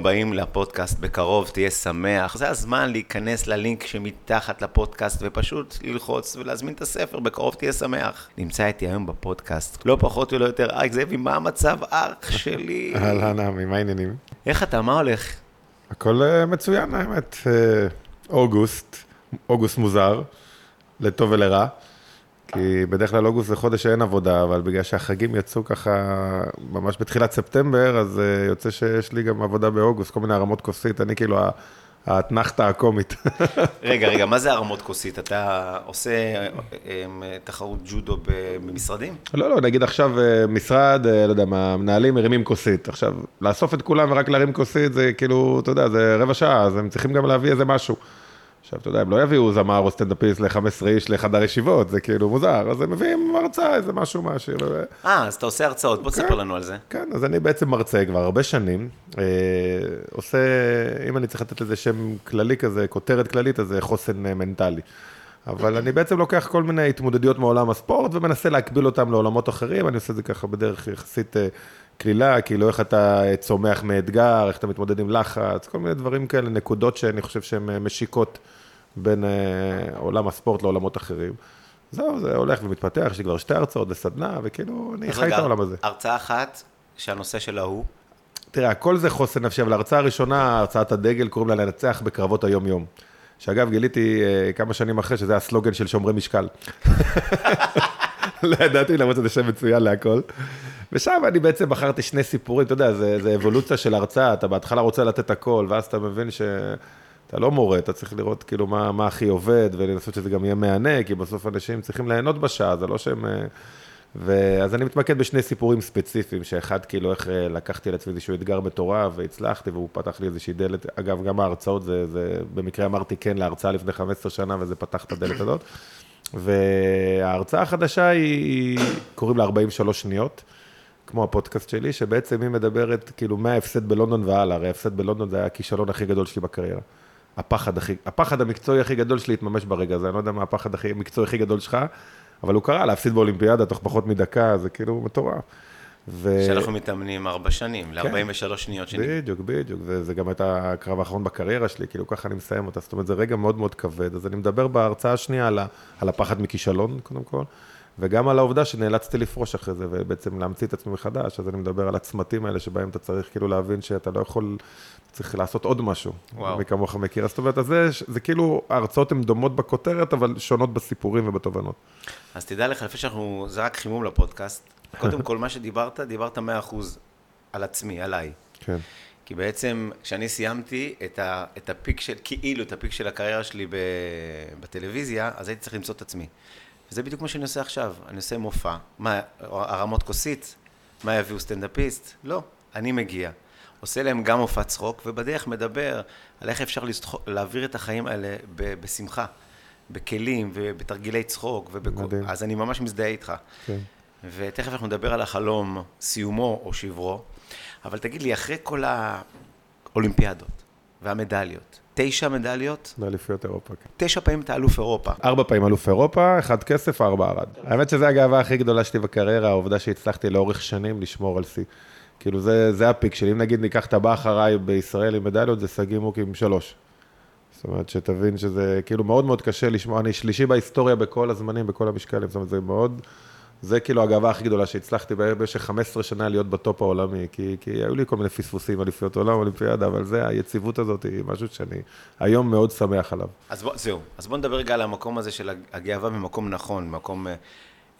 הבאים לפודקאסט בקרוב, תהיה שמח. זה הזמן להיכנס ללינק שמתחת לפודקאסט ופשוט ללחוץ ולהזמין את הספר, בקרוב תהיה שמח. נמצא איתי היום בפודקאסט, לא פחות ולא יותר, אריק זאבי, מה המצב אח שלי? אהלן, עמי, מה העניינים? איך אתה, מה הולך? הכל אה, מצוין, האמת. אה, אוגוסט, אוגוסט מוזר, לטוב ולרע. כי בדרך כלל אוגוסט זה חודש שאין עבודה, אבל בגלל שהחגים יצאו ככה ממש בתחילת ספטמבר, אז אה, יוצא שיש לי גם עבודה באוגוסט, כל מיני הרמות כוסית, אני כאילו האתנחתא הקומית. רגע, רגע, מה זה הרמות כוסית? אתה עושה אה, תחרות ג'ודו במשרדים? לא, לא, נגיד עכשיו אה, משרד, לא יודע מה, מנהלים מרימים כוסית. עכשיו, לאסוף את כולם ורק להרים כוסית זה כאילו, אתה יודע, זה רבע שעה, אז הם צריכים גם להביא איזה משהו. עכשיו, אתה יודע, הם לא יביאו זמר או סטנדאפיסט ל-15 איש לחדר ישיבות, זה כאילו מוזר, אז הם מביאים הרצאה, איזה משהו מהשיר. אה, אז אתה עושה הרצאות, בוא תספר כן, לנו על זה. כן, אז אני בעצם מרצה כבר הרבה שנים, אה, עושה, אם אני צריך לתת לזה שם כללי כזה, כותרת כללית, אז זה חוסן אה, מנטלי. אבל אני בעצם לוקח כל מיני התמודדויות מעולם הספורט ומנסה להקביל אותם לעולמות אחרים, אני עושה את זה ככה בדרך יחסית אה, קלילה, כאילו איך אתה צומח מאתגר, איך אתה מתמודד עם לחץ, כל מיני דברים כאלה, נקודות שאני חושב שהן משיקות בין אה, עולם הספורט לעולמות אחרים. זהו, זה הולך ומתפתח, יש לי כבר שתי הרצאות וסדנה, וכאילו, אני חי את העולם הזה. הרצאה אחת, שהנושא שלה הוא? תראה, הכל זה חוסן נפשי, אבל ההרצאה הראשונה, הרצאת הדגל, קוראים לה לנצח בקרבות היום-יום. שאגב, גיליתי אה, כמה שנים אחרי שזה הסלוגן של שומרי משקל. לא ידעתי, למרות שזה שם מצוין להכל. ושם אני בעצם בחרתי שני סיפורים, אתה יודע, זה, זה אבולוציה של הרצאה, אתה בהתחלה רוצה לתת הכל, ואז אתה מבין ש... אתה לא מורה, אתה צריך לראות כאילו מה, מה הכי עובד, ולנסות שזה גם יהיה מהנה, כי בסוף אנשים צריכים ליהנות בשעה, זה לא שהם... אה, ואז אני מתמקד בשני סיפורים ספציפיים, שאחד כאילו איך אה, לקחתי על עצמי איזשהו אתגר מטורף, והצלחתי, והוא פתח לי איזושהי דלת, אגב, גם ההרצאות, זה, זה במקרה אמרתי כן להרצאה לפני 15 שנה, וזה פתח את הדלת הזאת. וההרצאה החדשה היא, קוראים לה 43 שניות. כמו הפודקאסט שלי, שבעצם היא מדברת כאילו מההפסד בלונדון והלאה, הרי ההפסד בלונדון זה היה הכישלון הכי גדול שלי בקריירה. הפחד הכי, הפחד המקצועי הכי גדול שלי התממש ברגע הזה, אני לא יודע מה הפחד הכי, המקצועי הכי גדול שלך, אבל הוא קרה, להפסיד באולימפיאדה תוך פחות מדקה, זה כאילו מטורף. ו... שאנחנו מתאמנים ארבע שנים, כן. ל-43 שניות שני. בדיוק, בדיוק, וזה גם הייתה הקרב האחרון בקריירה שלי, כאילו ככה אני מסיים אותה, זאת אומרת, זה רגע מאוד מאוד כבד, אז אני מדבר בהרצאה השנייה על, ה... על הפחד מכישלון, קודם כל, וגם על העובדה שנאלצתי לפרוש אחרי זה, ובעצם להמציא את עצמי מחדש, אז אני מדבר על הצמתים האלה שבהם אתה צריך כאילו להבין שאתה לא יכול, צריך לעשות עוד משהו. וואו. מי כמוך מכיר, זאת אומרת, אז זה, זה כאילו, ההרצאות הן דומות בכותרת, אבל שונות בסיפורים ובתובנות. אז תדע לך, לפני שאנחנו, זה רק חימום לפודקאסט, קודם כל, מה שדיברת, דיברת 100% על עצמי, עליי. כן. כי בעצם, כשאני סיימתי את, ה, את הפיק של, כאילו, את הפיק של הקריירה שלי ב, בטלוויזיה, אז הייתי צריך למצוא את עצמי. וזה בדיוק מה שאני עושה עכשיו. אני עושה מופע. מה, הרמות כוסית? מה יביאו סטנדאפיסט? לא, אני מגיע. עושה להם גם מופע צחוק, ובדרך מדבר על איך אפשר לצחוק, להעביר את החיים האלה ב- בשמחה, בכלים ובתרגילי צחוק, ובכל... אז אני ממש מזדהה איתך. כן. ותכף אנחנו נדבר על החלום, סיומו או שברו, אבל תגיד לי, אחרי כל האולימפיאדות והמדליות, תשע מדליות. באליפויות אירופה, כן. תשע פעמים אתה אלוף אירופה. ארבע פעמים אלוף אירופה, אחד כסף, ארבע ארד. האמת שזו הגאווה הכי גדולה שלי בקריירה, העובדה שהצלחתי לאורך שנים לשמור על שיא. כאילו זה, זה הפיק שלי. אם נגיד ניקח את הבא אחריי בישראל עם מדליות, זה סגי מוק עם שלוש. זאת אומרת, שתבין שזה כאילו מאוד מאוד קשה לשמוע, אני שלישי בהיסטוריה בכל הזמנים, בכל המשקלים, זאת אומרת, זה מאוד... זה כאילו הגאווה הכי גדולה שהצלחתי במשך 15 שנה להיות בטופ העולמי, כי, כי היו לי כל מיני פספוסים, אליפיות עולם, אולימפיאדה, אבל זה, היציבות הזאת היא משהו שאני היום מאוד שמח עליו. אז בוא, זהו, אז בוא נדבר רגע על המקום הזה של הגאווה ממקום נכון, מקום...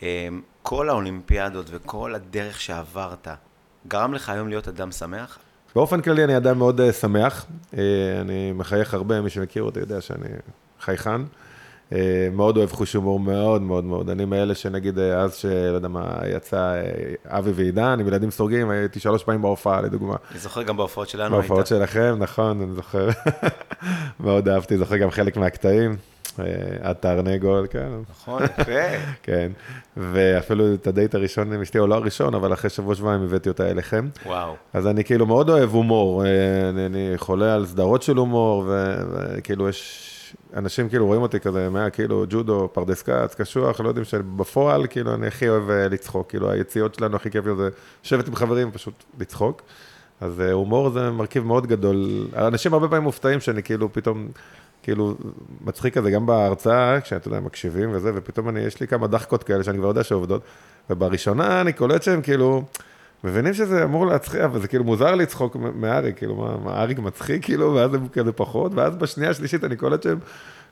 אה, כל האולימפיאדות וכל הדרך שעברת, גרם לך היום להיות אדם שמח? באופן כללי אני אדם מאוד uh, שמח, אני מחייך הרבה, מי שמכיר אותי יודע שאני חייכן. אה, מאוד אוהב חוש הומור, מאוד מאוד מאוד. אני מאלה שנגיד, אה, אז שלא יודע מה, יצא אה, אבי ועידן, עם ילדים סורגים, הייתי שלוש פעמים בהופעה, לדוגמה. אני זוכר גם בהופעות שלנו בהופעות שלכם, נכון, אני זוכר. מאוד אהבתי, זוכר גם חלק מהקטעים. התרנגול, כן. נכון, יפה. כן, ואפילו את הדייט הראשון עם אשתי, או לא הראשון, אבל אחרי שבוע שבועיים הבאתי אותה אליכם. וואו. אז אני כאילו מאוד אוהב הומור, אני, אני חולה על סדרות של הומור, וכאילו יש אנשים כאילו רואים אותי כזה, מה, כאילו, ג'ודו, פרדס כץ, קשוח, לא יודעים שבפועל, כאילו, אני הכי אוהב אה, לצחוק, כאילו, היציאות שלנו הכי כיף זה לשבת עם חברים, פשוט לצחוק. אז אה, הומור זה מרכיב מאוד גדול. אנשים הרבה פעמים מופתעים שאני כאילו פתאום, כאילו, מצחיק כזה, גם בהרצאה, כשאתה יודע, מקשיבים וזה, ופתאום אני, יש לי כמה דחקות כאלה שאני כבר יודע שעובדות, ובראשונה אני קולט שהם כאילו, מבינים שזה אמור להצחיק, אבל זה כאילו מוזר לצחוק מאריק, כאילו, מה, מה אריק מצחיק, כאילו, ואז הם כזה פחות, ואז בשנייה השלישית אני קולט שהם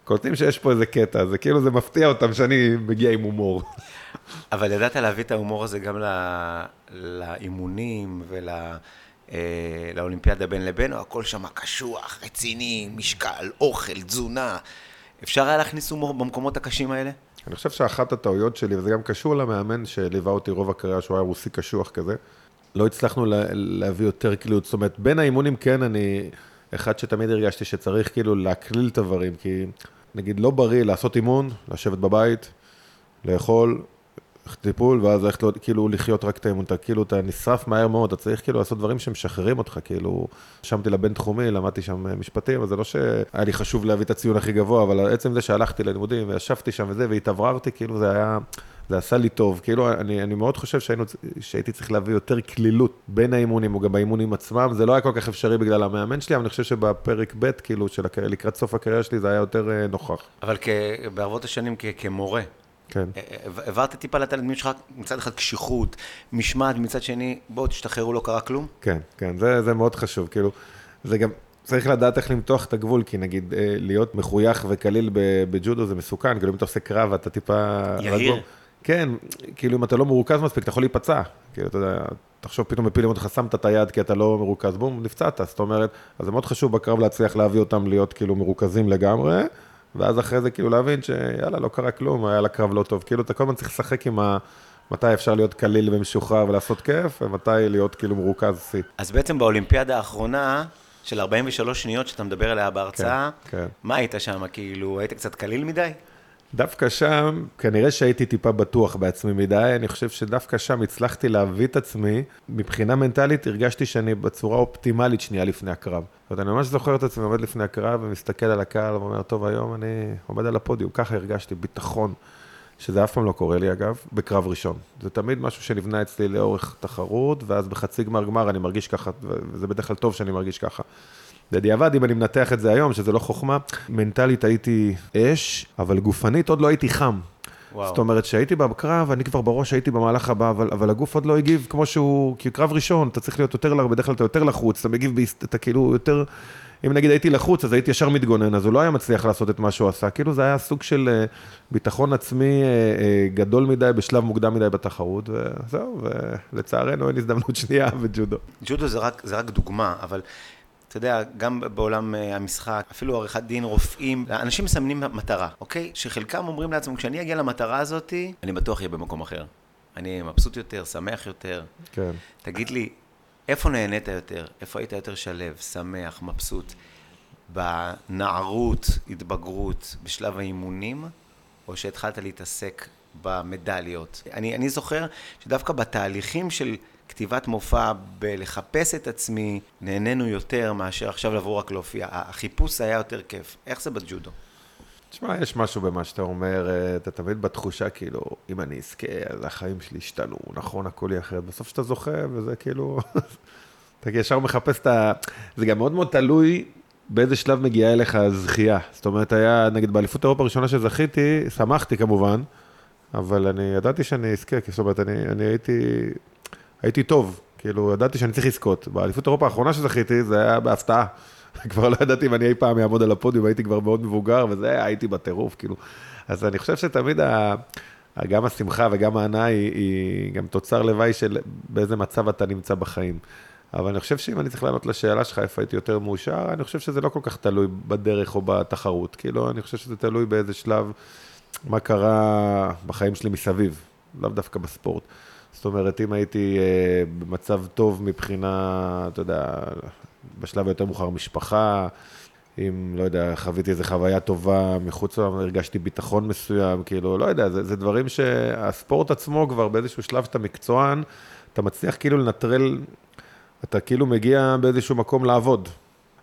קולטים שיש פה איזה קטע, זה כאילו, זה מפתיע אותם שאני מגיע עם הומור. אבל ידעת להביא את ההומור הזה גם לאימונים ול... אה, לאולימפיאדה בין לבין, או הכל שם קשוח, רציני, משקל, אוכל, תזונה. אפשר היה להכניס הומור במקומות הקשים האלה? אני חושב שאחת הטעויות שלי, וזה גם קשור למאמן שליווה אותי רוב הקריירה, שהוא היה רוסי קשוח כזה, לא הצלחנו לה, להביא יותר קלילות. זאת אומרת, בין האימונים כן, אני אחד שתמיד הרגשתי שצריך כאילו להקליל את הדברים, כי נגיד לא בריא לעשות אימון, לשבת בבית, לאכול, טיפול, ואז ללכת לו, כאילו לחיות רק את האמון, אתה כאילו, אתה נשרף מהר מאוד, אתה צריך כאילו לעשות דברים שמשחררים אותך, כאילו, שמתי לבינתחומי, למדתי שם משפטים, אז זה לא שהיה לי חשוב להביא את הציון הכי גבוה, אבל עצם זה שהלכתי ללימודים וישבתי שם וזה, והתאווררתי, כאילו זה היה, זה עשה לי טוב, כאילו, אני, אני מאוד חושב שהיינו, שהייתי צריך להביא יותר קלילות בין האימונים, או גם באימונים עצמם, זה לא היה כל כך אפשרי בגלל המאמן שלי, אבל אני חושב שבפרק ב', כאילו, של הקריירה, לקראת סוף הקריירה שלי, זה היה יותר אה, נוכח. אבל כ... בערבות השנים כ... כמורה, כן. העברת טיפה לתלמידים שלך מצד אחד קשיחות, משמעת, מצד שני, בואו תשתחררו, לא קרה כלום? כן, כן, זה, זה מאוד חשוב, כאילו, זה גם, צריך לדעת איך למתוח את הגבול, כי נגיד, אה, להיות מחוייך וקליל בג'ודו זה מסוכן, כאילו אם אתה עושה קרב, אתה טיפה... יהיר. כן, כאילו אם אתה לא מרוכז מספיק, אתה יכול להיפצע, כאילו, אתה יודע, תחשוב פתאום מפילים אותך, שמת את היד כי אתה לא מרוכז, בום, נפצעת, זאת אומרת, אז זה מאוד חשוב בקרב להצליח להביא אותם להיות כאילו מרוכזים לגמרי. ואז אחרי זה כאילו להבין שיאללה, לא קרה כלום, היה לה קרב לא טוב. כאילו, אתה כל הזמן צריך לשחק עם ה... מתי אפשר להיות קליל ומשוחרר ולעשות כיף, ומתי להיות כאילו מרוכז שיא. אז בעצם באולימפיאדה האחרונה, של 43 שניות שאתה מדבר עליה בהרצאה, כן, כן. מה היית שם? כאילו, היית קצת קליל מדי? דווקא שם, כנראה שהייתי טיפה בטוח בעצמי מדי, אני חושב שדווקא שם הצלחתי להביא את עצמי, מבחינה מנטלית הרגשתי שאני בצורה אופטימלית שנייה לפני הקרב. זאת אומרת, אני ממש זוכר את עצמי עומד לפני הקרב ומסתכל על הקהל ואומר, טוב, היום אני עומד על הפודיום, ככה הרגשתי, ביטחון, שזה אף פעם לא קורה לי אגב, בקרב ראשון. זה תמיד משהו שנבנה אצלי לאורך תחרות, ואז בחצי גמר גמר אני מרגיש ככה, וזה בדרך כלל טוב שאני מרגיש ככה. בדיעבד, אם אני מנתח את זה היום, שזה לא חוכמה, מנטלית הייתי אש, אבל גופנית עוד לא הייתי חם. וואו. זאת אומרת, שהייתי בקרב, אני כבר בראש הייתי במהלך הבא, אבל, אבל הגוף עוד לא הגיב כמו שהוא, כי קרב ראשון, אתה צריך להיות יותר, בדרך כלל אתה יותר לחוץ, אתה מגיב, אתה כאילו יותר, אם נגיד הייתי לחוץ, אז הייתי ישר מתגונן, אז הוא לא היה מצליח לעשות את מה שהוא עשה. כאילו זה היה סוג של אה, ביטחון עצמי אה, אה, גדול מדי, בשלב מוקדם מדי בתחרות, וזהו, ולצערנו אין הזדמנות שנייה בג'ודו. ג'ודו זה רק, זה רק דוגמה, אבל אתה יודע, גם בעולם אה, המשחק, אפילו עריכת דין, רופאים, אנשים מסמנים מטרה, אוקיי? שחלקם אומרים לעצמם, כשאני אגיע למטרה הזאת, אני בטוח אהיה במקום אחר. אני מבסוט יותר, שמח יותר. כן. תגיד לי, איפה נהנית יותר? איפה היית יותר שלב, שמח, מבסוט? בנערות, התבגרות, בשלב האימונים, או שהתחלת להתעסק במדליות? אני, אני זוכר שדווקא בתהליכים של... כתיבת מופע, בלחפש את עצמי, נהנינו יותר מאשר עכשיו לבוא רק להופיע. החיפוש היה יותר כיף. איך זה בג'ודו? תשמע, יש משהו במה שאתה אומר, אה, אתה תמיד בתחושה, כאילו, אם אני אזכה, אז החיים שלי ישתנו, נכון, הכל יהיה אחרת. בסוף שאתה זוכה, וזה כאילו, אתה ישר מחפש את ה... זה גם מאוד מאוד תלוי באיזה שלב מגיעה אליך הזכייה. זאת אומרת, היה, נגיד, באליפות אירופה הראשונה שזכיתי, שמחתי כמובן, אבל אני ידעתי שאני אזכה, זאת אומרת, אני, אני הייתי הייתי טוב, כאילו, ידעתי שאני צריך לזכות. באליפות אירופה האחרונה שזכיתי, זה היה בהפתעה. כבר לא ידעתי אם אני אי פעם אעמוד על הפודיום, הייתי כבר מאוד מבוגר, וזה, הייתי בטירוף, כאילו. אז אני חושב שתמיד ה... גם השמחה וגם ההנאה היא, היא גם תוצר לוואי של באיזה מצב אתה נמצא בחיים. אבל אני חושב שאם אני צריך לענות לשאלה שלך איפה הייתי יותר מאושר, אני חושב שזה לא כל כך תלוי בדרך או בתחרות. כאילו, אני חושב שזה תלוי באיזה שלב, מה קרה בחיים שלי מסביב, לאו דווקא בספורט. זאת אומרת, אם הייתי אה, במצב טוב מבחינה, אתה יודע, בשלב היותר מאוחר משפחה, אם, לא יודע, חוויתי איזו חוויה טובה מחוץ לעולם, הרגשתי ביטחון מסוים, כאילו, לא יודע, זה, זה דברים שהספורט עצמו כבר באיזשהו שלב אתה מקצוען, אתה מצליח כאילו לנטרל, אתה כאילו מגיע באיזשהו מקום לעבוד.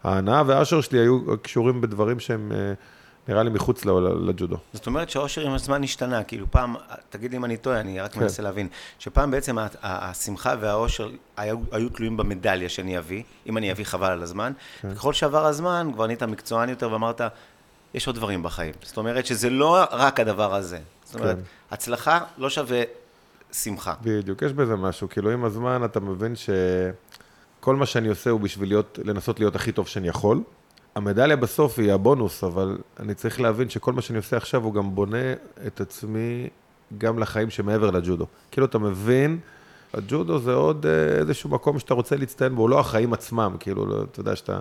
ההנאה והאשר שלי היו קשורים בדברים שהם... אה, נראה לי מחוץ לג'ודו. זאת אומרת שהאושר עם הזמן השתנה, כאילו פעם, תגיד לי אם אני טועה, אני רק כן. מנסה להבין, שפעם בעצם השמחה והאושר היו, היו תלויים במדליה שאני אביא, אם אני אביא חבל על הזמן, כן. וככל שעבר הזמן כבר נהיית מקצוען יותר ואמרת, יש עוד דברים בחיים. זאת אומרת שזה לא רק הדבר הזה. זאת אומרת, כן. הצלחה לא שווה שמחה. בדיוק, יש בזה משהו. כאילו, עם הזמן אתה מבין שכל מה שאני עושה הוא בשביל להיות, לנסות להיות הכי טוב שאני יכול. המדליה בסוף היא הבונוס, אבל אני צריך להבין שכל מה שאני עושה עכשיו הוא גם בונה את עצמי גם לחיים שמעבר לג'ודו. כאילו, אתה מבין, הג'ודו זה עוד אה, איזשהו מקום שאתה רוצה להצטיין בו, לא החיים עצמם, כאילו, לא, אתה יודע שאתה...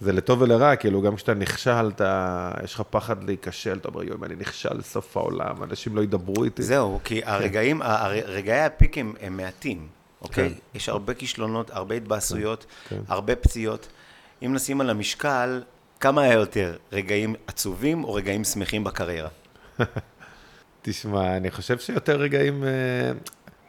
זה לטוב ולרע, כאילו, גם כשאתה נכשל, אתה, יש לך פחד להיכשל, אתה אומר, יואי, אני נכשל סוף העולם, אנשים לא ידברו איתי. זהו, כי הרגעים, הר- רגעי הפיק הם, הם מעטים, אוקיי? כן. יש הרבה כישלונות, הרבה התבאסויות, כן. הרבה פציעות. אם נשים על המשקל, כמה היה יותר, רגעים עצובים או רגעים שמחים בקריירה? תשמע, אני חושב שיותר רגעים, אה,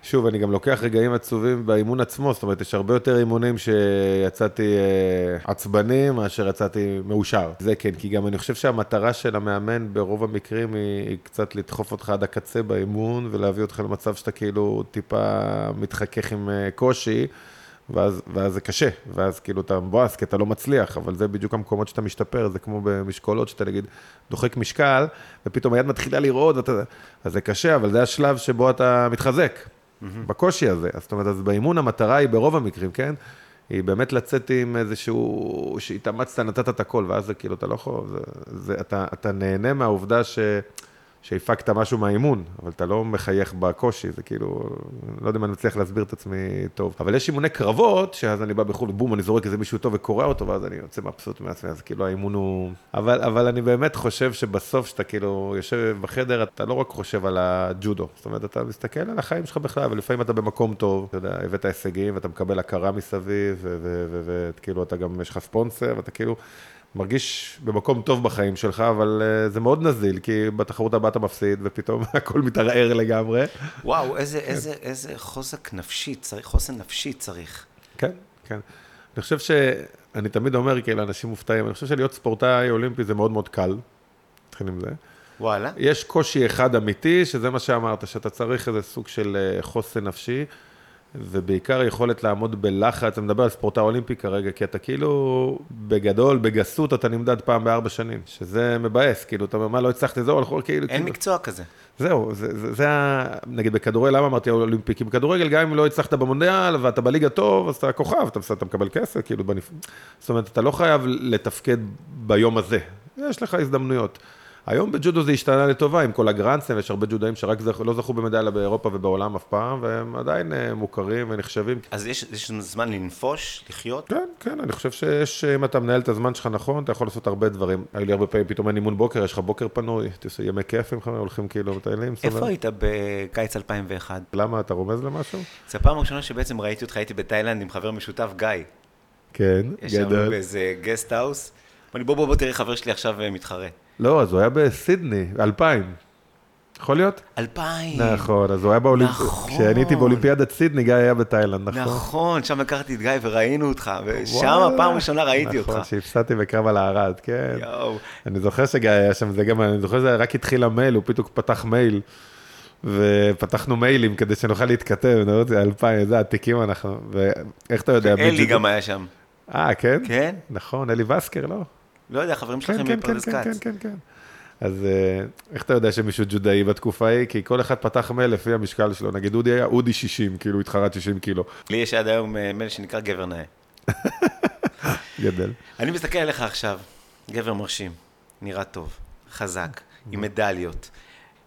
שוב, אני גם לוקח רגעים עצובים באימון עצמו, זאת אומרת, יש הרבה יותר אימונים שיצאתי אה, עצבני מאשר יצאתי מאושר. זה כן, כי גם אני חושב שהמטרה של המאמן ברוב המקרים היא, היא קצת לדחוף אותך עד הקצה באימון ולהביא אותך למצב שאתה כאילו טיפה מתחכך עם אה, קושי. ואז, ואז זה קשה, ואז כאילו אתה מבואס כי אתה לא מצליח, אבל זה בדיוק המקומות שאתה משתפר, זה כמו במשקולות, שאתה נגיד דוחק משקל, ופתאום היד מתחילה לרעוד, ואתה, אז זה קשה, אבל זה השלב שבו אתה מתחזק, בקושי הזה. אז זאת אומרת, אז באימון המטרה היא ברוב המקרים, כן? היא באמת לצאת עם איזשהו, שהתאמצת, נתת את הכל, ואז זה כאילו, אתה לא יכול, זה, זה, אתה, אתה נהנה מהעובדה ש... שהפקת משהו מהאימון, אבל אתה לא מחייך בקושי, זה כאילו, לא יודע אם אני מצליח להסביר את עצמי טוב. אבל יש אימוני קרבות, שאז אני בא בחו"ל, בום, אני זורק איזה מישהו טוב וקורע אותו, ואז אני יוצא מבסוט מעצמי, אז כאילו האימון הוא... אבל, אבל אני באמת חושב שבסוף, כשאתה כאילו יושב בחדר, אתה לא רק חושב על הג'ודו, זאת אומרת, אתה מסתכל על החיים שלך בכלל, ולפעמים אתה במקום טוב, אתה יודע, הבאת הישגים, ואתה מקבל הכרה מסביב, וכאילו אתה גם, יש לך ספונסר, ואתה כאילו... מרגיש במקום טוב בחיים שלך, אבל uh, זה מאוד נזיל, כי בתחרות הבאה אתה מפסיד, ופתאום הכל מתערער לגמרי. וואו, איזה, איזה, איזה חוזק נפשי צריך, חוסן נפשי צריך. כן, כן. אני חושב ש... אני תמיד אומר, כאילו, אנשים מופתעים, אני חושב שלהיות ספורטאי אולימפי זה מאוד מאוד קל. נתחיל עם זה. וואלה. יש קושי אחד אמיתי, שזה מה שאמרת, שאתה צריך איזה סוג של אה, חוסן נפשי, ובעיקר יכולת לעמוד בלחץ, אני מדבר על ספורטאי אולימפי כרגע, כי אתה כאילו, בגדול, בגסות, אתה נמדד פעם בארבע שנים, שזה מבאס, כאילו, אתה אומר, מה, לא הצלחתי, זהו, אנחנו כאילו... אין כאילו... מקצוע כזה. זהו, זה, זה, זה ה... נגיד בכדורגל, למה אמרתי אולימפי? כי בכדורגל, גם אם לא הצלחת במונדיאל ואתה בליגה טוב, אז אתה כוכב, אתה, אתה מקבל כסף, כאילו, בנפ... זאת אומרת, אתה לא חייב לתפקד ביום הזה, יש לך הזדמנויות. היום בג'ודו זה השתנה לטובה עם כל הגרנדסם, יש הרבה ג'ודאים שרק זכ... לא זכו במדליה באירופה ובעולם אף פעם, והם עדיין אה, מוכרים ונחשבים. אז יש, יש זמן לנפוש, לחיות? כן, כן, אני חושב שיש, אם אתה מנהל את הזמן שלך נכון, אתה יכול לעשות הרבה דברים. היו לי הרבה פעמים, פתאום אין אימון בוקר, יש לך בוקר פנוי, אתה עושה ימי כיף עם חבר'ה, הולכים כאילו מטיילים. איפה היית בקיץ 2001? למה, אתה רומז למשהו? זו הפעם הראשונה שבעצם ראיתי אותך, הייתי בתאילנד עם חבר משותף, גיא. כן, ישבנו באיזה גסט האוס. אמר לי, בוא, בוא, בוא, תראה חבר שלי עכשיו אה, מתחרה. לא, אז הוא היה בסידני, 2000. יכול להיות? אלפיים. נכון, אז הוא היה באולימפיאדה. נכון. כשאני הייתי באולימפיאדת סידני, גיא היה בתאילנד, נכון. נכון, שם הכרתי את גיא וראינו אותך, ושם וואלה. פעם ראשונה ראיתי נכון, אותך. שהפסדתי בקרב על הארד, כן. יואו. אני זוכר שגיא היה שם, זה גם, אני זוכר שזה רק התחיל המייל, הוא פתאום פתח מייל, ופתחנו מיילים כדי שנוכל להתכתב, אני אומר, אלפיים, איזה עתיקים אנחנו, ואיך אתה יודע? אלי גם היה שם. אה, כן? כן? נכון, אלי וסקר, לא? לא יודע, חברים כן, שלכם כן, כן, מפרדס כן, כן, כץ. כן, כן. אז אה, איך אתה יודע שמישהו ג'ודאי בתקופה ההיא? כי כל אחד פתח מייל לפי המשקל שלו, נגיד אודי היה אודי 60, כאילו התחרט 60 קילו, לי יש עד היום אה, מייל שנקרא גבר נאה. גדל. אני מסתכל עליך עכשיו, גבר מרשים, נראה טוב, חזק, עם מדליות.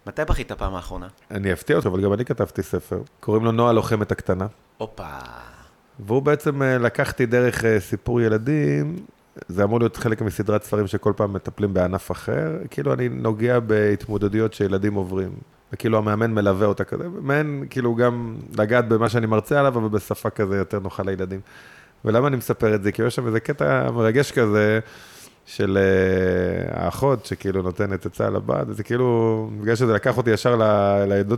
מתי בכית פעם האחרונה? אני אפתיע אותו, אבל גם אני כתבתי ספר, קוראים לו נועה הלוחמת הקטנה. הופה. והוא בעצם אה, לקחתי דרך סיפור ילדים, זה אמור להיות חלק מסדרת ספרים שכל פעם מטפלים בענף אחר, כאילו אני נוגע בהתמודדויות שילדים עוברים, וכאילו המאמן מלווה אותה כזה, מעין כאילו גם לגעת במה שאני מרצה עליו, אבל בשפה כזה יותר נוחה לילדים. ולמה אני מספר את זה? כי יש שם איזה קטע מרגש כזה, של אה, האחות שכאילו נותנת עצה לבת, וזה כאילו, בגלל שזה לקח אותי ישר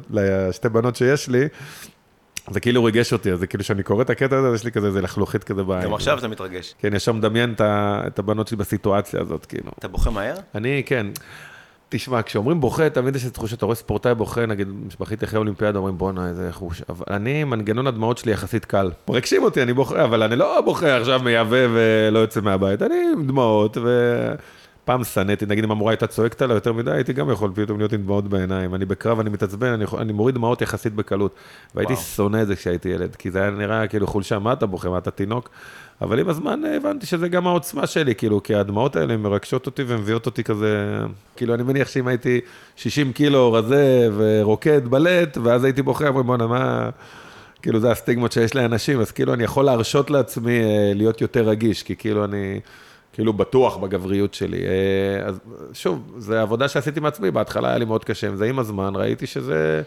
לשתי בנות שיש לי, זה כאילו ריגש אותי, זה כאילו שאני קורא את הקטע הזה, יש לי כזה איזה לחלוכית כזה בעין. גם עכשיו אתה מתרגש. כן, ישר מדמיין את הבנות שלי בסיטואציה הזאת, כאילו. אתה בוכה מהר? אני, כן. תשמע, כשאומרים בוכה, תמיד יש איזו תחושה, אתה רואה ספורטאי בוכה, נגיד, שבכיתי אחרי אולימפיאדה, אומרים בואנה, איזה חוש. אבל אני, מנגנון הדמעות שלי יחסית קל. מרגשים אותי, אני בוכה, אבל אני לא בוכה עכשיו מייבא ולא יוצא מהבית. אני עם דמעות, ופעם שנאתי, נגיד אם המורה הייתה צועקת עליי יותר מדי, הייתי גם יכול פתאום להיות עם דמעות בעיניים. אני בקרב, אני מתעצבן, אני, יכול- אני מוריד דמעות יחסית בקלות. והייתי וואו. שונא את זה כשהייתי ילד, כי זה היה נראה כאילו חולשה, מה אתה בוכה, מה אתה תינוק? אבל עם הזמן אה, הבנתי שזה גם העוצמה שלי, כאילו, כי הדמעות האלה מרגשות אותי ומביאות אותי כזה, כאילו, אני מניח שאם הייתי 60 קילו רזה ורוקד בלט, ואז הייתי בוכה, אומרים, בואנה, מה... כאילו, זה הסטיגמות שיש לאנשים, אז כאילו, אני יכול להרשות לעצמי אה, להיות יותר רגיש, כי כאילו, אני... כאילו בטוח בגבריות שלי. אה, אז שוב, זו עבודה שעשיתי עם עצמי, בהתחלה היה לי מאוד קשה עם זה, עם הזמן ראיתי שזה,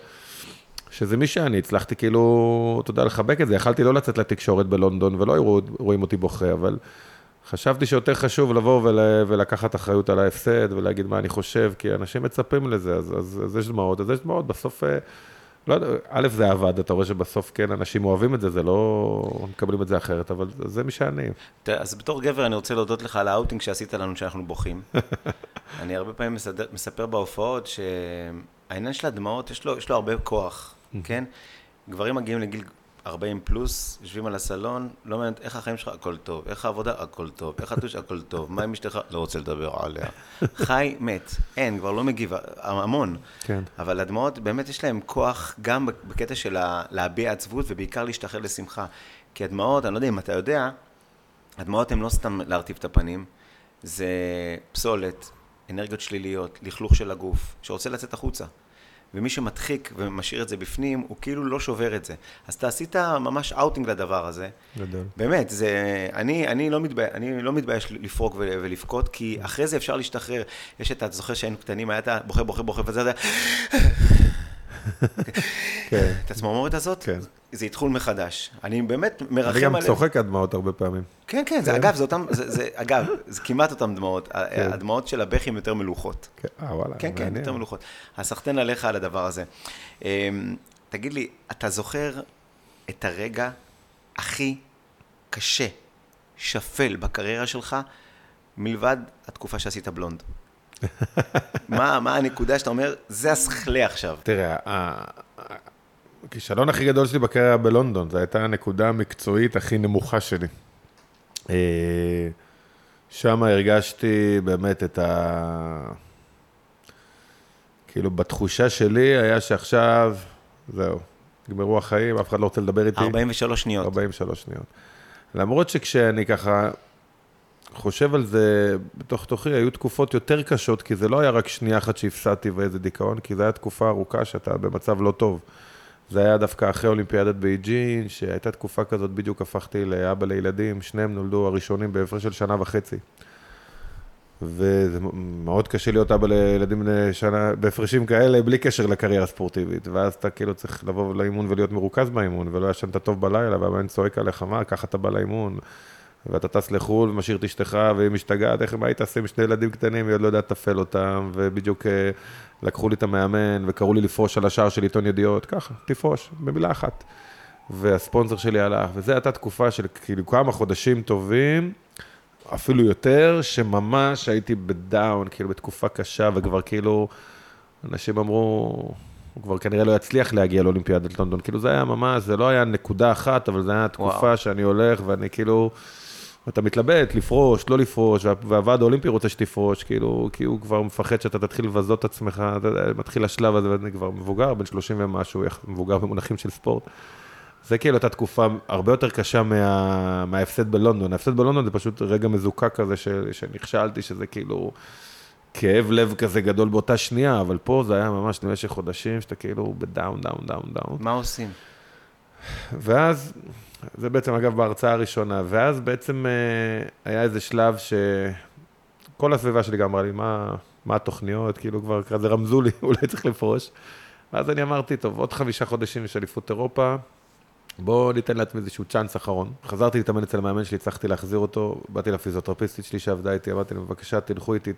שזה מי שאני, הצלחתי כאילו, אתה יודע, לחבק את זה, יכלתי לא לצאת לתקשורת בלונדון ולא היו רואים אותי בוכה, אבל חשבתי שיותר חשוב לבוא ול, ולקחת אחריות על ההפסד ולהגיד מה אני חושב, כי אנשים מצפים לזה, אז, אז, אז יש דמעות, אז יש דמעות, בסוף, אה, לא יודע, א', זה עבד, אתה רואה שבסוף כן, אנשים אוהבים את זה, זה לא מקבלים את זה אחרת, אבל זה מי שאני. אז בתור גבר אני רוצה להודות לך על האאוטינג שעשית לנו שאנחנו בוכים. אני הרבה פעמים מסדר, מספר בהופעות שהעניין של הדמעות, יש לו, יש לו הרבה כוח, כן? גברים מגיעים לגיל 40 פלוס, יושבים על הסלון, לא מעניין איך החיים שלך, הכל טוב, איך העבודה, הכל טוב, איך הטוש, הכל טוב, מה עם אשתך, לא רוצה לדבר עליה. חי, מת, אין, כבר לא מגיב, המון. כן. אבל הדמעות, באמת יש להן כוח גם בקטע של להביע עצבות ובעיקר להשתחרר לשמחה. כי הדמעות, אני לא יודע אם אתה יודע, הדמעות הן לא סתם להרטיב את הפנים, זה פסולת, אנרגיות שליליות, לכלוך של הגוף, שרוצה לצאת החוצה. ומי שמדחיק ומשאיר את זה בפנים, הוא כאילו לא שובר את זה. אז אתה עשית ממש אאוטינג לדבר הזה. גדול. באמת, זה... אני, אני, לא, מתבייש, אני לא מתבייש לפרוק ו- ולבכות, כי אחרי זה אפשר להשתחרר. יש את, אתה זוכר שהיינו קטנים, היה את ה... בוכה, בוכה, בוכה, וזה... כן. את הצמרמורת הזאת, כן. זה התחול מחדש. אני באמת מרחם אני גם עליהם. צוחק עד דמעות הרבה פעמים. כן, כן, זה, כן. אגב, זה אותם, זה, זה, אגב, זה כמעט אותם דמעות. כן. הדמעות של הבכי הן יותר מלוכות. כן, אה, וואלה, כן, כן, מעניין. יותר מלוכות. אז סחטיין עליך על הדבר הזה. אמ, תגיד לי, אתה זוכר את הרגע הכי קשה, שפל בקריירה שלך, מלבד התקופה שעשית בלונד? מה, מה הנקודה שאתה אומר, זה הסכלה עכשיו? תראה, הכישלון הכי גדול שלי בקריירה בלונדון, זו הייתה הנקודה המקצועית הכי נמוכה שלי. אה, שם הרגשתי באמת את ה... כאילו, בתחושה שלי היה שעכשיו, זהו, נגמרו החיים, אף אחד לא רוצה לדבר איתי. 43 שניות. 43 שניות. למרות שכשאני ככה חושב על זה בתוך תוכי, היו תקופות יותר קשות, כי זה לא היה רק שנייה אחת שהפסדתי ואיזה דיכאון, כי זו הייתה תקופה ארוכה שאתה במצב לא טוב. זה היה דווקא אחרי אולימפיאדת בייג'ין, שהייתה תקופה כזאת, בדיוק הפכתי לאבא לילדים, שניהם נולדו הראשונים בהפרש של שנה וחצי. וזה מאוד קשה להיות אבא לילדים בני שנה, בהפרשים כאלה, בלי קשר לקריירה ספורטיבית. ואז אתה כאילו צריך לבוא לאימון ולהיות מרוכז באימון, ולא ישנת טוב בלילה, והמאמן צועק עליך, מה, ככה אתה בא לאימון, ואתה טס לחו"ל ומשאיר את אשתך, והיא משתגעת, איך מה היית עושה עם שני ילדים קטנים, היא עוד לא יודעת לתפעל אותם, ובדיוק אה, לקחו לי את המאמן, וקראו לי לפרוש על השער של עיתון ידיעות, ככה, תפרוש, במילה אחת. והספונסר שלי הלך, וזו הייתה תקופה של כאילו כמה חודשים טובים, אפילו יותר, שממש הייתי בדאון, כאילו בתקופה קשה, וכבר כאילו, אנשים אמרו, הוא כבר כנראה לא יצליח להגיע לאולימפיאדת לונדון. כאילו זה היה ממש, זה לא היה נקודה אחת, אבל זו הייתה תקופה וואו. שאני הולך, ואני כאילו, אתה מתלבט, לפרוש, לא לפרוש, וה- והוועד האולימפי רוצה שתפרוש, כאילו, כי הוא כבר מפחד שאתה תתחיל לבזות את עצמך, מתחיל השלב הזה, ואני כבר מבוגר, בן 30 ומשהו, מבוגר במונחים של ספורט. זה כאילו הייתה תקופה הרבה יותר קשה מה, מההפסד בלונדון. ההפסד בלונדון זה פשוט רגע מזוקק כזה ש, שנכשלתי, שזה כאילו כאב לב כזה גדול באותה שנייה, אבל פה זה היה ממש למשך חודשים, שאתה כאילו ב down, down, down, down. מה עושים? ואז, זה בעצם אגב בהרצאה הראשונה, ואז בעצם אה, היה איזה שלב שכל הסביבה שלי גם אמרה לי, מה, מה התוכניות, כאילו כבר כזה רמזו לי, אולי צריך לפרוש. ואז אני אמרתי, טוב, עוד חמישה חודשים יש אליפות אירופה, בואו ניתן לעצמי איזשהו צ'אנס אחרון. חזרתי להתאמן אצל המאמן שלי, הצלחתי להחזיר אותו, באתי לפיזיותרפיסטית שלי שעבדה איתי, אמרתי לה, בבקשה, תלכו איתי.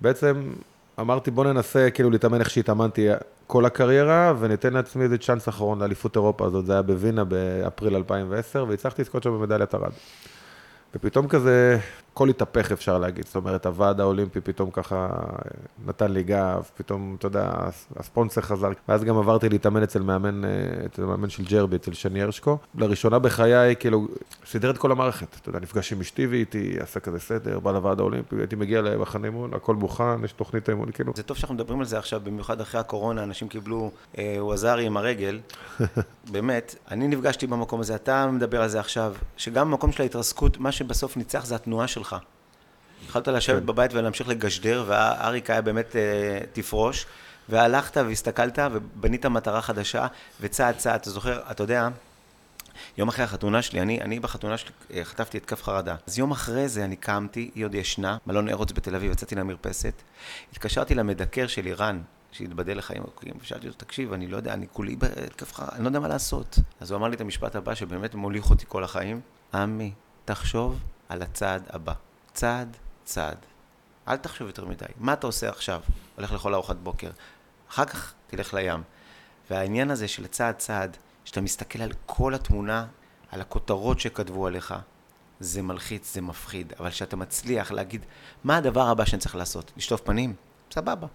בעצם אמרתי, בוא ננסה כאילו להתאמן איך שהתאמנתי כל הקריירה, וניתן לעצמי איזה צ'אנס אחרון לאליפות אירופה הזאת. זה היה בווינה באפריל 2010, והצלחתי לזכות שם במדליית ארד. ופתאום כזה, הכל התהפך אפשר להגיד, זאת אומרת, הוועד האולימפי פתאום ככה נתן לי גב, פתאום, אתה יודע, הספונסר חזר, ואז גם עברתי להתאמן אצל מאמן, אה, אצל מאמן של ג'רבי, אצל שני הרשקו. לראשונה בחיי, כאילו, סידר את כל המערכת, אתה יודע, נפגש עם אשתי ואיתי, עשה כזה סדר, בא לוועד האולימפי, הייתי מגיע למחנה אימון, הכל מוכן, יש תוכנית האימון, כאילו. זה טוב שאנחנו מדברים על זה עכשיו, במיוחד אחרי הקורונה, אנשים קיבלו אה, ווזארי עם הרגל. באמת, אני נפגשתי במקום הזה, אתה מדבר על זה עכשיו, שגם במקום של ההתרסקות, מה שבסוף ניצח זה התנועה שלך. יכולת לשבת כן. בבית ולהמשיך לגשדר, ואריק היה באמת אה, תפרוש, והלכת והסתכלת ובנית מטרה חדשה, וצעד צעד, אתה זוכר, אתה יודע, יום אחרי החתונה שלי, אני, אני בחתונה שלי אה, חטפתי התקף חרדה. אז יום אחרי זה אני קמתי, היא עוד ישנה, מלון ארוץ בתל אביב, יצאתי למרפסת, התקשרתי למדקר של איראן, שהתבדל לחיים ארוכים, ושאלתי אותו, תקשיב, אני לא יודע, אני כולי בהתקף חרדה, אני לא יודע מה לעשות. אז הוא אמר לי את המשפט הבא, שבאמת מוליך אותי כל החיים, עמי, תחשוב על הצעד הבא. צעד צעד. אל תחשוב יותר מדי. מה אתה עושה עכשיו? הולך לאכול ארוחת בוקר. אחר כך תלך לים. והעניין הזה של צעד צעד, שאתה מסתכל על כל התמונה, על הכותרות שכתבו עליך, זה מלחיץ, זה מפחיד. אבל כשאתה מצליח להגיד, מה הדבר הבא שאני צריך לעשות? לשטוף פנים? סבבה.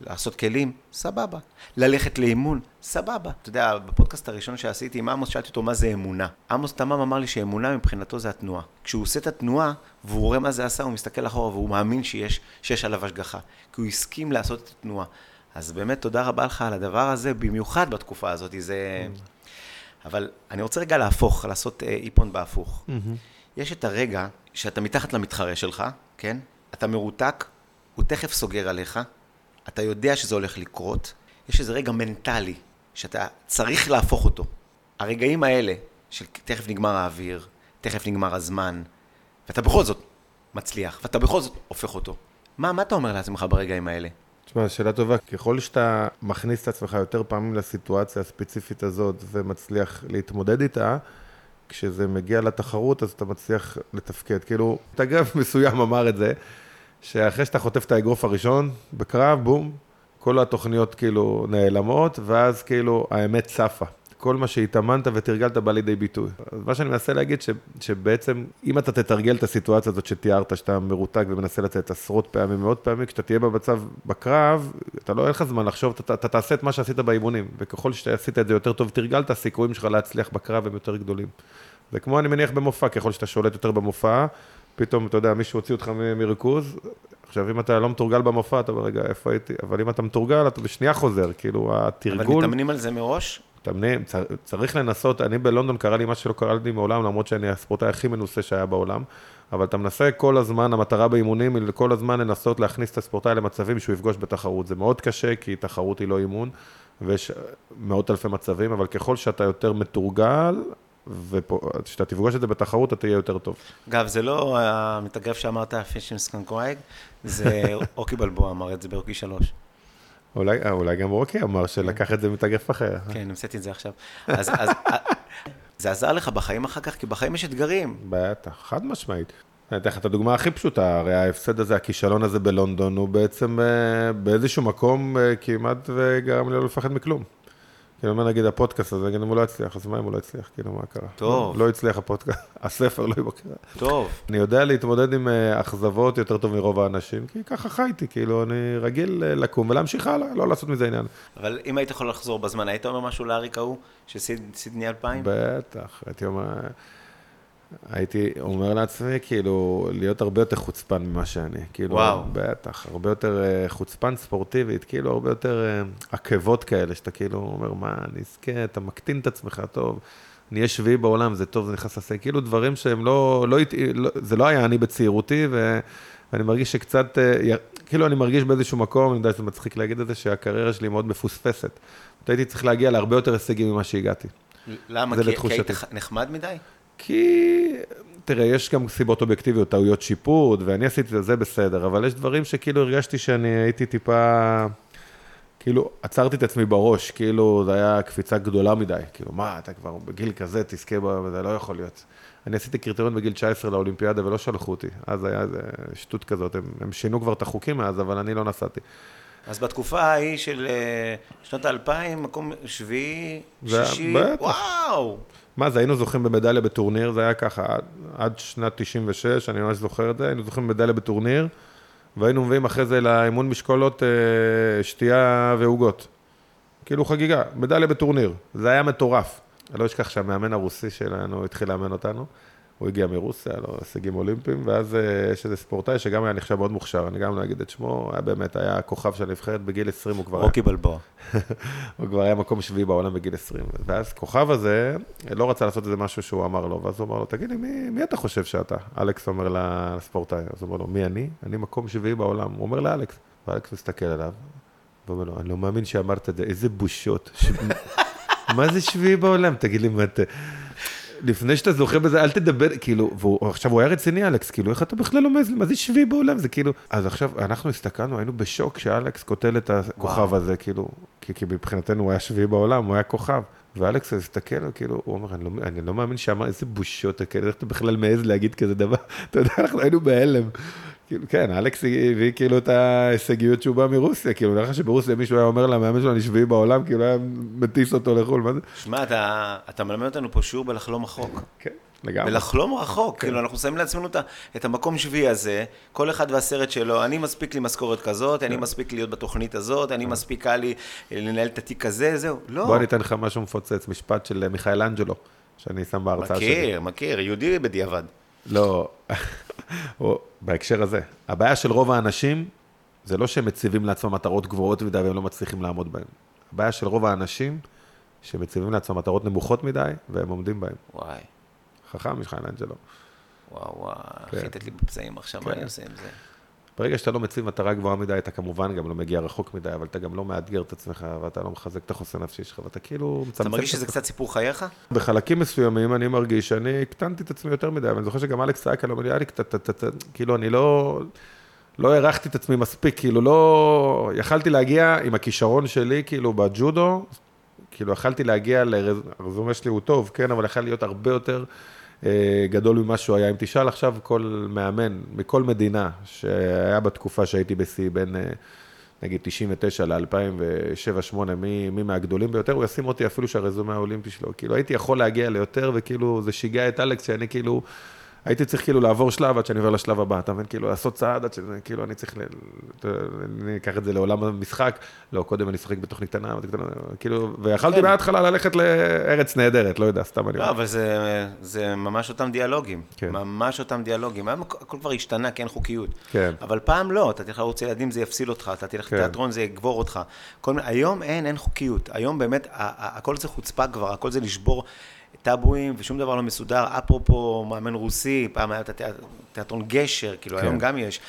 לעשות כלים, סבבה. ללכת לאימון, סבבה. אתה יודע, בפודקאסט הראשון שעשיתי עם עמוס, שאלתי אותו מה זה אמונה. עמוס תמם אמר לי שאמונה מבחינתו זה התנועה. כשהוא עושה את התנועה, והוא רואה מה זה עשה, הוא מסתכל אחורה והוא מאמין שיש, שיש עליו השגחה. כי הוא הסכים לעשות את התנועה. אז באמת תודה רבה לך על הדבר הזה, במיוחד בתקופה הזאת. זה... אבל אני רוצה רגע להפוך, לעשות אה, איפון בהפוך. יש את הרגע שאתה מתחת למתחרה שלך, כן? אתה מרותק, הוא תכף סוגר עליך, אתה יודע שזה הולך לקרות, יש איזה רגע מנטלי שאתה צריך להפוך אותו. הרגעים האלה של תכף נגמר האוויר, תכף נגמר הזמן, ואתה בכל זאת מצליח, ואתה בכל זאת הופך אותו. מה, מה אתה אומר לעצמך ברגעים האלה? תשמע, שאלה טובה. ככל שאתה מכניס את עצמך יותר פעמים לסיטואציה הספציפית הזאת ומצליח להתמודד איתה, כשזה מגיע לתחרות אז אתה מצליח לתפקד. כאילו, תגב מסוים אמר את זה, שאחרי שאתה חוטף את האגרוף הראשון, בקרב, בום, כל התוכניות כאילו נעלמות, ואז כאילו האמת צפה. כל מה שהתאמנת ותרגלת בא לידי ביטוי. אז מה שאני מנסה להגיד, ש, שבעצם, אם אתה תתרגל את הסיטואציה הזאת שתיארת, שאתה מרותק ומנסה לצאת עשרות פעמים, מאות פעמים, כשאתה תהיה במצב בקרב, אתה לא, אין לך זמן לחשוב, אתה, אתה תעשה את מה שעשית באימונים, וככל שאתה עשית את זה יותר טוב, תרגלת, הסיכויים שלך להצליח בקרב הם יותר גדולים. זה כמו, אני מניח, במופע, ככל שאתה שולט יותר במופע, פתאום, אתה יודע, מישהו הוציא אותך מריכוז, עכשיו, אם אתה לא מתורגל במופע, אתה אומר, רגע, איפה הייתי? אבל אם אתה מתורגל, אתה בשנייה חוזר, כאילו, התרגול... אבל מתאמנים על זה מראש? מתאמנים, צריך לנסות, אני בלונדון קרה לי מה שלא קרה לי מעולם, למרות שאני הספורטאי הכי מנוסה שהיה בעולם, אבל אתה מנסה כל הזמן, המטרה באימונים היא כל הזמן לנסות להכניס את הספורטאי למצבים שהוא יפגוש בתחרות. זה מאוד קשה, כי תחרות היא לא אימון, ויש מאות אלפי מצבים, אבל ככל שאתה יותר מתורגל, וכשאתה תפגוש את זה בתחרות, אתה תהיה יותר טוב. אגב, זה לא המתאגרף שאמרת, פישן סקנקווייג, זה רוקי בלבואה אמר את זה ברוקי שלוש. אולי, אה, אולי גם רוקי אמר שלקח את זה מתאגרף אחר. כן, המצאתי את זה עכשיו. אז, אז אה, זה עזר לך בחיים אחר כך, כי בחיים יש אתגרים. בטח, חד משמעית. אני אתן לך את הדוגמה הכי פשוטה, הרי ההפסד הזה, הכישלון הזה בלונדון, הוא בעצם אה, באיזשהו מקום כמעט וגרם לי לא לפחד מכלום. כאילו, אומר נגיד הפודקאסט הזה, נגיד אם הוא לא הצליח, אז מה אם הוא לא הצליח? כאילו, מה קרה? טוב. לא, הצליח הפודקאסט, הספר לא יבקר. טוב. אני יודע להתמודד עם אה, אכזבות יותר טוב מרוב האנשים, כי ככה חייתי, כאילו, אני רגיל אה, לקום ולהמשיך הלאה, לא לעשות מזה עניין. אבל אם היית יכול לחזור בזמן, היית אומר משהו לאריק ההוא, של סידני 2000? בטח, הייתי אומר... הייתי אומר לעצמי, כאילו, להיות הרבה יותר חוצפן ממה שאני. כאילו, וואו. בטח, הרבה יותר אה, חוצפן ספורטיבית, כאילו, הרבה יותר אה, עקבות כאלה, שאתה כאילו אומר, מה, אני אזכה, אתה מקטין את עצמך, טוב, נהיה שביעי בעולם, זה טוב, זה נכנס לסי, כאילו, דברים שהם לא, לא, לא, זה לא היה אני בצעירותי, ו, ואני מרגיש שקצת, אה, כאילו, אני מרגיש באיזשהו מקום, אני יודע שזה מצחיק להגיד את זה, שהקריירה שלי מאוד מפוספסת. הייתי צריך להגיע להרבה יותר הישגים ממה שהגעתי. למה? כי, כי היית נחמד מדי? כי, תראה, יש גם סיבות אובייקטיביות, טעויות שיפוט, ואני עשיתי את זה בסדר, אבל יש דברים שכאילו הרגשתי שאני הייתי טיפה כאילו, עצרתי את עצמי בראש, כאילו, זו הייתה קפיצה גדולה מדי. כאילו, מה, אתה כבר בגיל כזה תזכה בה, זה לא יכול להיות. אני עשיתי קריטריון בגיל 19 לאולימפיאדה ולא שלחו אותי. אז היה איזה שטות כזאת, הם, הם שינו כבר את החוקים מאז, אבל אני לא נסעתי. אז בתקופה ההיא של אה, שנות האלפיים, מקום שביעי, שישי. וואו! מה זה, היינו זוכים במדליה בטורניר, זה היה ככה, עד, עד שנת 96, אני ממש זוכר את זה, היינו זוכים במדליה בטורניר, והיינו מביאים אחרי זה לאימון משקולות אה, שתייה ועוגות. כאילו חגיגה, מדליה בטורניר, זה היה מטורף. אני לא אשכח שהמאמן הרוסי שלנו התחיל לאמן אותנו, הוא הגיע מרוסיה, לו הישגים אולימפיים, ואז אה, יש איזה ספורטאי שגם היה נחשב מאוד מוכשר, אני גם לא אגיד את שמו, היה באמת, היה כוכב של הנבחרת, בגיל 20 הוא כבר רוקי בלבוע. הוא כבר היה מקום שביעי בעולם בגיל 20. ואז כוכב הזה לא רצה לעשות איזה משהו שהוא אמר לו, ואז הוא אמר לו, תגיד לי, מי, מי אתה חושב שאתה? אלכס אומר לספורטאי, אז הוא אומר לו, מי אני? אני מקום שביעי בעולם. הוא אומר לאלכס, ואלכס מסתכל עליו, ואומר לו, אני לא מאמין שאמרת את זה, איזה בושות. ש... מה זה שביעי בעולם? תגיד לי, מה אתה... לפני שאתה זוכה בזה, אל תדבר, כאילו, והוא, עכשיו הוא היה רציני, אלכס, כאילו, איך אתה בכלל לא מז... מה זה שביעי בעולם? זה כאילו... אז עכשיו, אנחנו הסתכלנו, היינו בשוק שאלכס קוטל את הכוכב וואו. הזה, כאילו, כי, כי מבחינתנו הוא היה שביעי בעולם, הוא היה כוכב. ואלכס הסתכל, כאילו, הוא אומר, אני לא, אני לא מאמין שאמר, איזה בושות, כאילו, איך אתה בכלל מעז להגיד כזה דבר? אתה יודע, אנחנו היינו בהלם. כאילו, כן, אלכס הביא כאילו את ההישגיות שהוא בא מרוסיה, כאילו, נראה לך שברוסיה מישהו היה אומר למאמן שלו, אני שביעי בעולם, כאילו, היה מטיס אותו לחו"ל, מה זה? שמע, אתה, אתה מלמד אותנו פה שיעור בלחלום רחוק. כן, לגמרי. ולחלום רחוק, כן. כאילו אנחנו שמים לעצמנו את את המקום שביעי הזה, כל אחד והסרט שלו, אני מספיק לי משכורת כזאת, כן. אני מספיק להיות בתוכנית הזאת, אני מספיק קל לי לנהל את התיק הזה, זהו, לא. בוא אני אתן לך משהו מפוצץ, משפט של מיכאל אנג'לו, שאני שם בהרצאה שלי. מכיר, מכיר, יהודי בדיעבד. לא, בהקשר הזה, הבעיה של רוב האנשים, זה לא שהם מציבים לעצמם מטרות גבוהות מדי והם לא מצליחים לעמוד בהן. הבעיה של רוב האנשים, שמציבים לעצמם מטרות נמוכות מדי, והם עומדים בהן. וואי, חכם מיכאל אנג'לו. וואו, וואו, כן. חיטט לי בפצעים עכשיו, מה כן. אני עושה עם זה? ברגע שאתה לא מציב מטרה גבוהה מדי, אתה כמובן גם לא מגיע רחוק מדי, אבל אתה גם לא מאתגר את עצמך, ואתה לא מחזק את החוסן הנפשי שלך, ואתה כאילו מצמצם אתה מרגיש שזה. קצת סיפור חייך? בחלקים מסוימים אני מרגיש שאני הקטנתי את עצמי יותר מדי, ואני זוכר שגם אלכס צעק עליו, אמר לי, כאילו, אני לא... לא הערכתי את עצמי מספיק, כאילו, לא... יכלתי להגיע עם הכישרון שלי, כאילו, בג'ודו, כאילו, יכלתי להגיע, הרזומה שלי הוא טוב, כן, אבל יכול להיות הרבה יותר גדול ממה שהוא היה. אם תשאל עכשיו כל מאמן מכל מדינה שהיה בתקופה שהייתי בשיא, בין... אה, נגיד 99 ל-2007-2008, מי, מי מהגדולים ביותר, הוא ישים אותי אפילו שהרזומה האולימפי שלו. כאילו, הייתי יכול להגיע ליותר, וכאילו, זה שיגע את אלכס, שאני כאילו, הייתי צריך כאילו לעבור שלב עד שאני עובר לשלב הבא, אתה מבין? כאילו, לעשות צעד עד שזה, כאילו, אני צריך, ל... אני אקח את זה לעולם המשחק, לא, קודם אני אשחק בתוכנית קטנה, כאילו, ויכלתי כן. מההתחלה ללכת לארץ נהדרת, לא יודע, סתם אני לא. אבל זה, זה ממש אותם דיאלוגים. כן. ממש אותם דיאלוגים. היום הכל כבר השתנה, כי אין חוקיות. כן. אבל פעם לא, אתה תלך לערוץ ילדים, זה יפסיל אותך, אתה תלך כן. לתיאטרון, זה יגבור אותך. כל היום אין, אין חוקיות. היום באמת, הכל זה חוצפה כבר, הכל זה לשבור טאבואים, ושום דבר לא מסודר. אפרופו מאמן רוסי, פעם היה תיאטרון גשר, כאילו, כן. היום גם יש.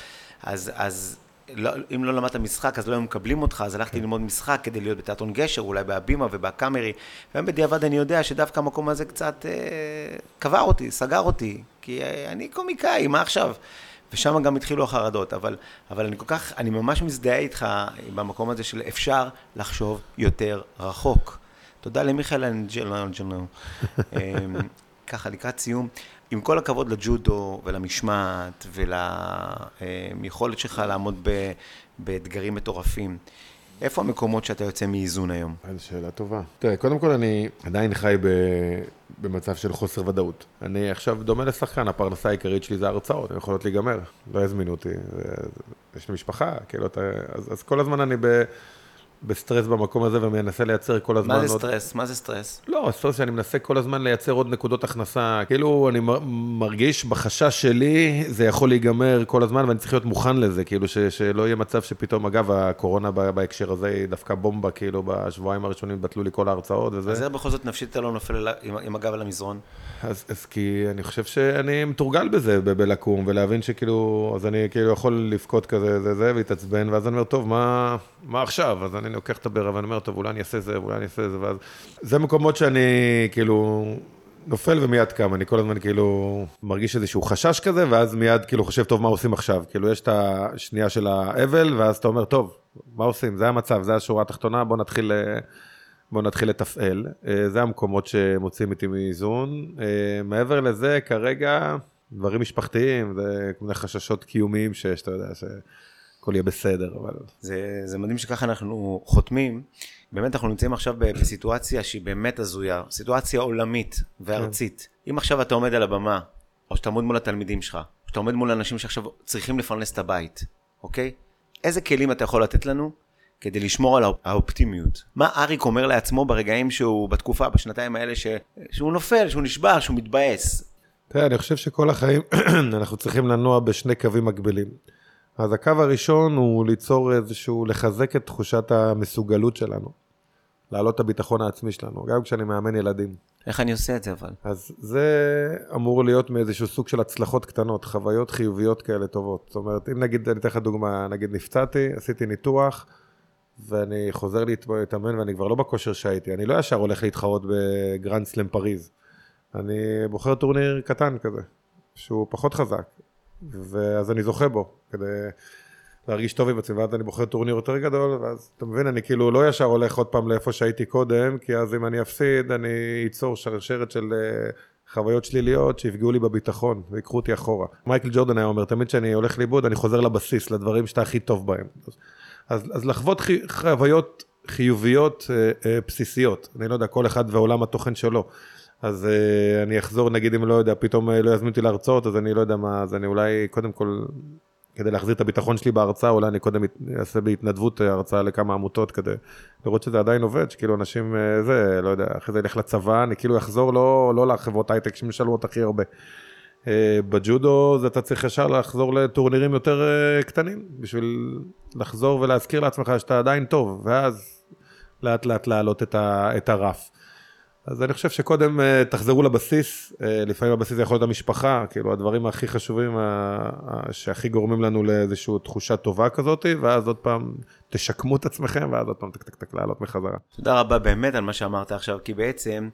אז, אז לא, אם לא למדת משחק, אז לא היו מקבלים אותך, אז הלכתי ללמוד משחק כדי להיות בתיאטרון גשר, אולי בהבימה ובקאמרי. והיום בדיעבד אני יודע שדווקא המקום הזה קצת אה, קבר אותי, סגר אותי, כי אה, אני קומיקאי, מה עכשיו? ושם גם התחילו החרדות, אבל, אבל אני כל כך, אני ממש מזדהה איתך במקום הזה של אפשר לחשוב יותר רחוק. תודה למיכאל אנג'לו. אמ, ככה, לקראת סיום, עם כל הכבוד לג'ודו ולמשמעת וליכולת שלך לעמוד באתגרים מטורפים, איפה המקומות שאתה יוצא מאיזון היום? זו שאלה טובה. תראה, קודם כל אני עדיין חי ב... במצב של חוסר ודאות. אני עכשיו דומה לשחקן, הפרנסה העיקרית שלי זה הרצאות, הן יכולות להיגמר, לא יזמינו אותי. יש לי משפחה, כאילו, אתה... אז, אז כל הזמן אני ב... בסטרס במקום הזה ומנסה לייצר כל הזמן מה זה. סטרס? מה זה סטרס? לא, סטרס שאני מנסה כל הזמן לייצר עוד נקודות הכנסה. כאילו, אני מר- מרגיש בחשש שלי, זה יכול להיגמר כל הזמן, ואני צריך להיות מוכן לזה, כאילו, ש, שלא יהיה מצב שפתאום, אגב, הקורונה בהקשר הזה היא דווקא בומבה, כאילו, בשבועיים הראשונים בטלו לי כל ההרצאות וזה. אז איך בכל זאת נפשית אתה לא נופל עם, עם הגב על המזרון? אז, אז כי אני חושב שאני מתורגל בזה, ב- בלקום, ולהבין שכאילו, אז אני כאילו יכול לבכות כזה, זה, זה, ולהתעצבן, ואז אני אומר, טוב, מה, מה עכשיו? אז אני לוקח את הברע, ואני אומר, טוב, אולי אני אעשה זה, אולי אני אעשה זה, ואז... זה מקומות שאני, כאילו, נופל ומיד קם, אני כל הזמן כאילו מרגיש איזשהו חשש כזה, ואז מיד כאילו חושב, טוב, מה עושים עכשיו? כאילו, יש את השנייה של האבל, ואז אתה אומר, טוב, מה עושים? זה המצב, זה השורה התחתונה, בוא נתחיל, בוא נתחיל לתפעל. אה, זה המקומות שמוצאים איתי מאיזון. אה, מעבר לזה, כרגע, דברים משפחתיים, זה כל מיני חששות קיומיים שיש, אתה יודע, שהכל יהיה בסדר, אבל... זה, זה מדהים שככה אנחנו חותמים. באמת אנחנו נמצאים עכשיו בסיטואציה שהיא באמת הזויה, סיטואציה עולמית וארצית. כן. אם עכשיו אתה עומד על הבמה, או שאתה עומד מול התלמידים שלך, או שאתה עומד מול אנשים שעכשיו צריכים לפרנס את הבית, אוקיי? איזה כלים אתה יכול לתת לנו כדי לשמור על האופטימיות? מה אריק אומר לעצמו ברגעים שהוא, בתקופה, בשנתיים האלה, ש... שהוא נופל, שהוא נשבר, שהוא מתבאס? תראה, אני חושב שכל החיים אנחנו צריכים לנוע בשני קווים מקבילים. אז הקו הראשון הוא ליצור איזשהו, לחזק את תחושת המסוגלות שלנו. להעלות את הביטחון העצמי שלנו, גם כשאני מאמן ילדים. איך אני עושה את זה אבל? אז זה אמור להיות מאיזשהו סוג של הצלחות קטנות, חוויות חיוביות כאלה טובות. זאת אומרת, אם נגיד, אני אתן לך דוגמה, נגיד נפצעתי, עשיתי ניתוח, ואני חוזר להתאמן ואני כבר לא בכושר שהייתי, אני לא ישר הולך להתחרות בגרנד סלאם פריז. אני בוחר טורניר קטן כזה, שהוא פחות חזק, ואז אני זוכה בו, כדי להרגיש טוב עם עצמי, ואז אני בוחר טורניר יותר גדול, ואז אתה מבין, אני כאילו לא ישר הולך עוד פעם לאיפה שהייתי קודם, כי אז אם אני אפסיד, אני אצור שרשרת של אה, חוויות שליליות שיפגעו לי בביטחון ויקחו אותי אחורה. מייקל ג'ורדן היה אומר, תמיד כשאני הולך לאיבוד, אני חוזר לבסיס, לדברים שאתה הכי טוב בהם. אז, אז לחוות חי, חוויות חיוביות אה, אה, בסיסיות, אני לא יודע, כל אחד ועולם התוכן שלו. אז uh, אני אחזור, נגיד אם לא יודע, פתאום לא יזמין אותי להרצאות, אז אני לא יודע מה, אז אני אולי קודם כל כדי להחזיר את הביטחון שלי בהרצאה, אולי אני קודם אעשה בהתנדבות הרצאה לכמה עמותות כדי לראות שזה עדיין עובד, שכאילו אנשים, אה, זה, לא יודע, אחרי זה ילך לצבא, אני כאילו אחזור לא, לא לחברות הייטק שמשלמות הכי הרבה. אה, בג'ודו זה אתה צריך ישר לחזור לטורנירים יותר אה, קטנים, בשביל לחזור ולהזכיר לעצמך שאתה עדיין טוב, ואז לאט לאט להעלות את הרף. אז אני חושב שקודם אה, תחזרו לבסיס, אה, לפעמים הבסיס זה יכול להיות המשפחה, כאילו הדברים הכי חשובים, שהכי גורמים לנו לאיזושהי תחושה טובה כזאת, ואז עוד פעם תשקמו את עצמכם, ואז עוד פעם טק טק טק לעלות מחזרה. תודה רבה באמת על מה שאמרת עכשיו, כי בעצם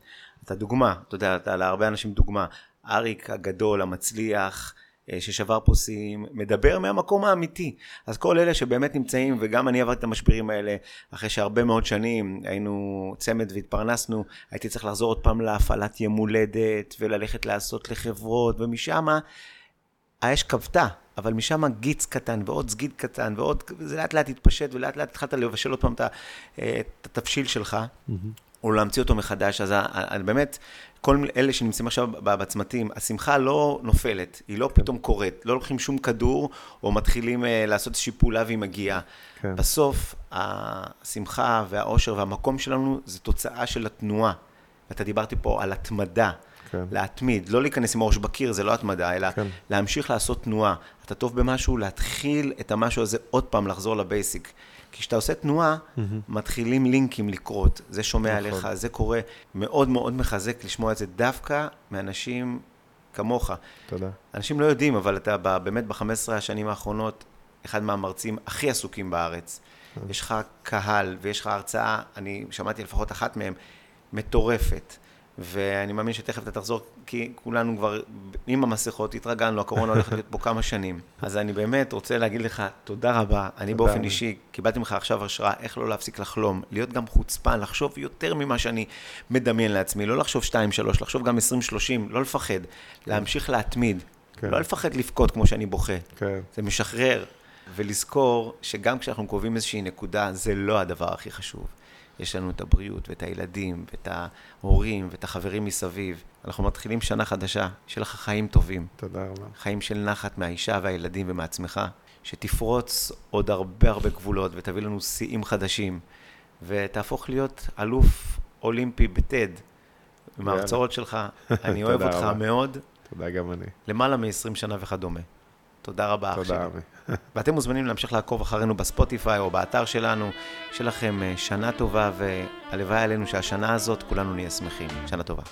אתה דוגמה, אתה יודע, אתה להרבה אנשים דוגמה. אריק הגדול, המצליח, ששבר פה שיאים, מדבר מהמקום האמיתי. אז כל אלה שבאמת נמצאים, וגם אני עברתי את המשברים האלה, אחרי שהרבה מאוד שנים היינו צמד והתפרנסנו, הייתי צריך לחזור עוד פעם להפעלת יום הולדת, וללכת לעשות לחברות, ומשם האש כבתה. אבל משם גיץ קטן ועוד סגיד קטן ועוד, זה לאט לאט התפשט ולאט לאט התחלת לבשל עוד פעם את אה, התבשיל שלך, mm-hmm. או להמציא אותו מחדש, אז באמת, כל אלה שנמצאים עכשיו בצמתים, השמחה לא נופלת, היא לא פתאום קורית, לא לוקחים שום כדור, או מתחילים uh, לעשות איזושהי פעולה והיא מגיעה. כן. בסוף, השמחה והאושר והמקום שלנו זה תוצאה של התנועה. ואתה דיברתי פה על התמדה, כן. להתמיד, לא להיכנס עם הראש בקיר, זה לא התמדה, אלא כן. להמשיך לעשות תנועה. אתה טוב במשהו, להתחיל את המשהו הזה עוד פעם, לחזור לבייסיק. כי כשאתה עושה תנועה, mm-hmm. מתחילים לינקים לקרות, זה שומע נכון. עליך, זה קורה, מאוד מאוד מחזק לשמוע את זה דווקא מאנשים כמוך. תודה. אנשים לא יודעים, אבל אתה באמת ב-15 השנים האחרונות, אחד מהמרצים הכי עסוקים בארץ. כן. יש לך קהל ויש לך הרצאה, אני שמעתי לפחות אחת מהן, מטורפת. ואני מאמין שתכף אתה תחזור, כי כולנו כבר עם המסכות התרגלנו, הקורונה הולכת להיות פה כמה שנים. אז אני באמת רוצה להגיד לך תודה רבה. אני תודה באופן אישי קיבלתי ממך עכשיו השראה איך לא להפסיק לחלום, להיות גם חוצפן, לחשוב יותר ממה שאני מדמיין לעצמי, לא לחשוב 2-3, לחשוב גם 20-30, לא לפחד, כן. להמשיך להתמיד, כן. לא לפחד לבכות כמו שאני בוכה. כן. זה משחרר, ולזכור שגם כשאנחנו קובעים איזושהי נקודה, זה לא הדבר הכי חשוב. יש לנו את הבריאות ואת הילדים ואת ההורים ואת החברים מסביב. אנחנו מתחילים שנה חדשה, שיהיה לך חיים טובים. תודה רבה. חיים של נחת מהאישה והילדים ומעצמך, שתפרוץ עוד הרבה הרבה גבולות ותביא לנו שיאים חדשים, ותהפוך להיות אלוף אולימפי בטד. עם ההרצאות שלך, אני אוהב אותך מאוד. תודה גם אני. למעלה מ-20 שנה וכדומה. תודה רבה, אח שלי. תודה, אבי. ואתם מוזמנים להמשיך לעקוב אחרינו בספוטיפיי או באתר שלנו. שיהיה לכם אה, שנה טובה, והלוואי עלינו שהשנה הזאת כולנו נהיה שמחים. שנה טובה.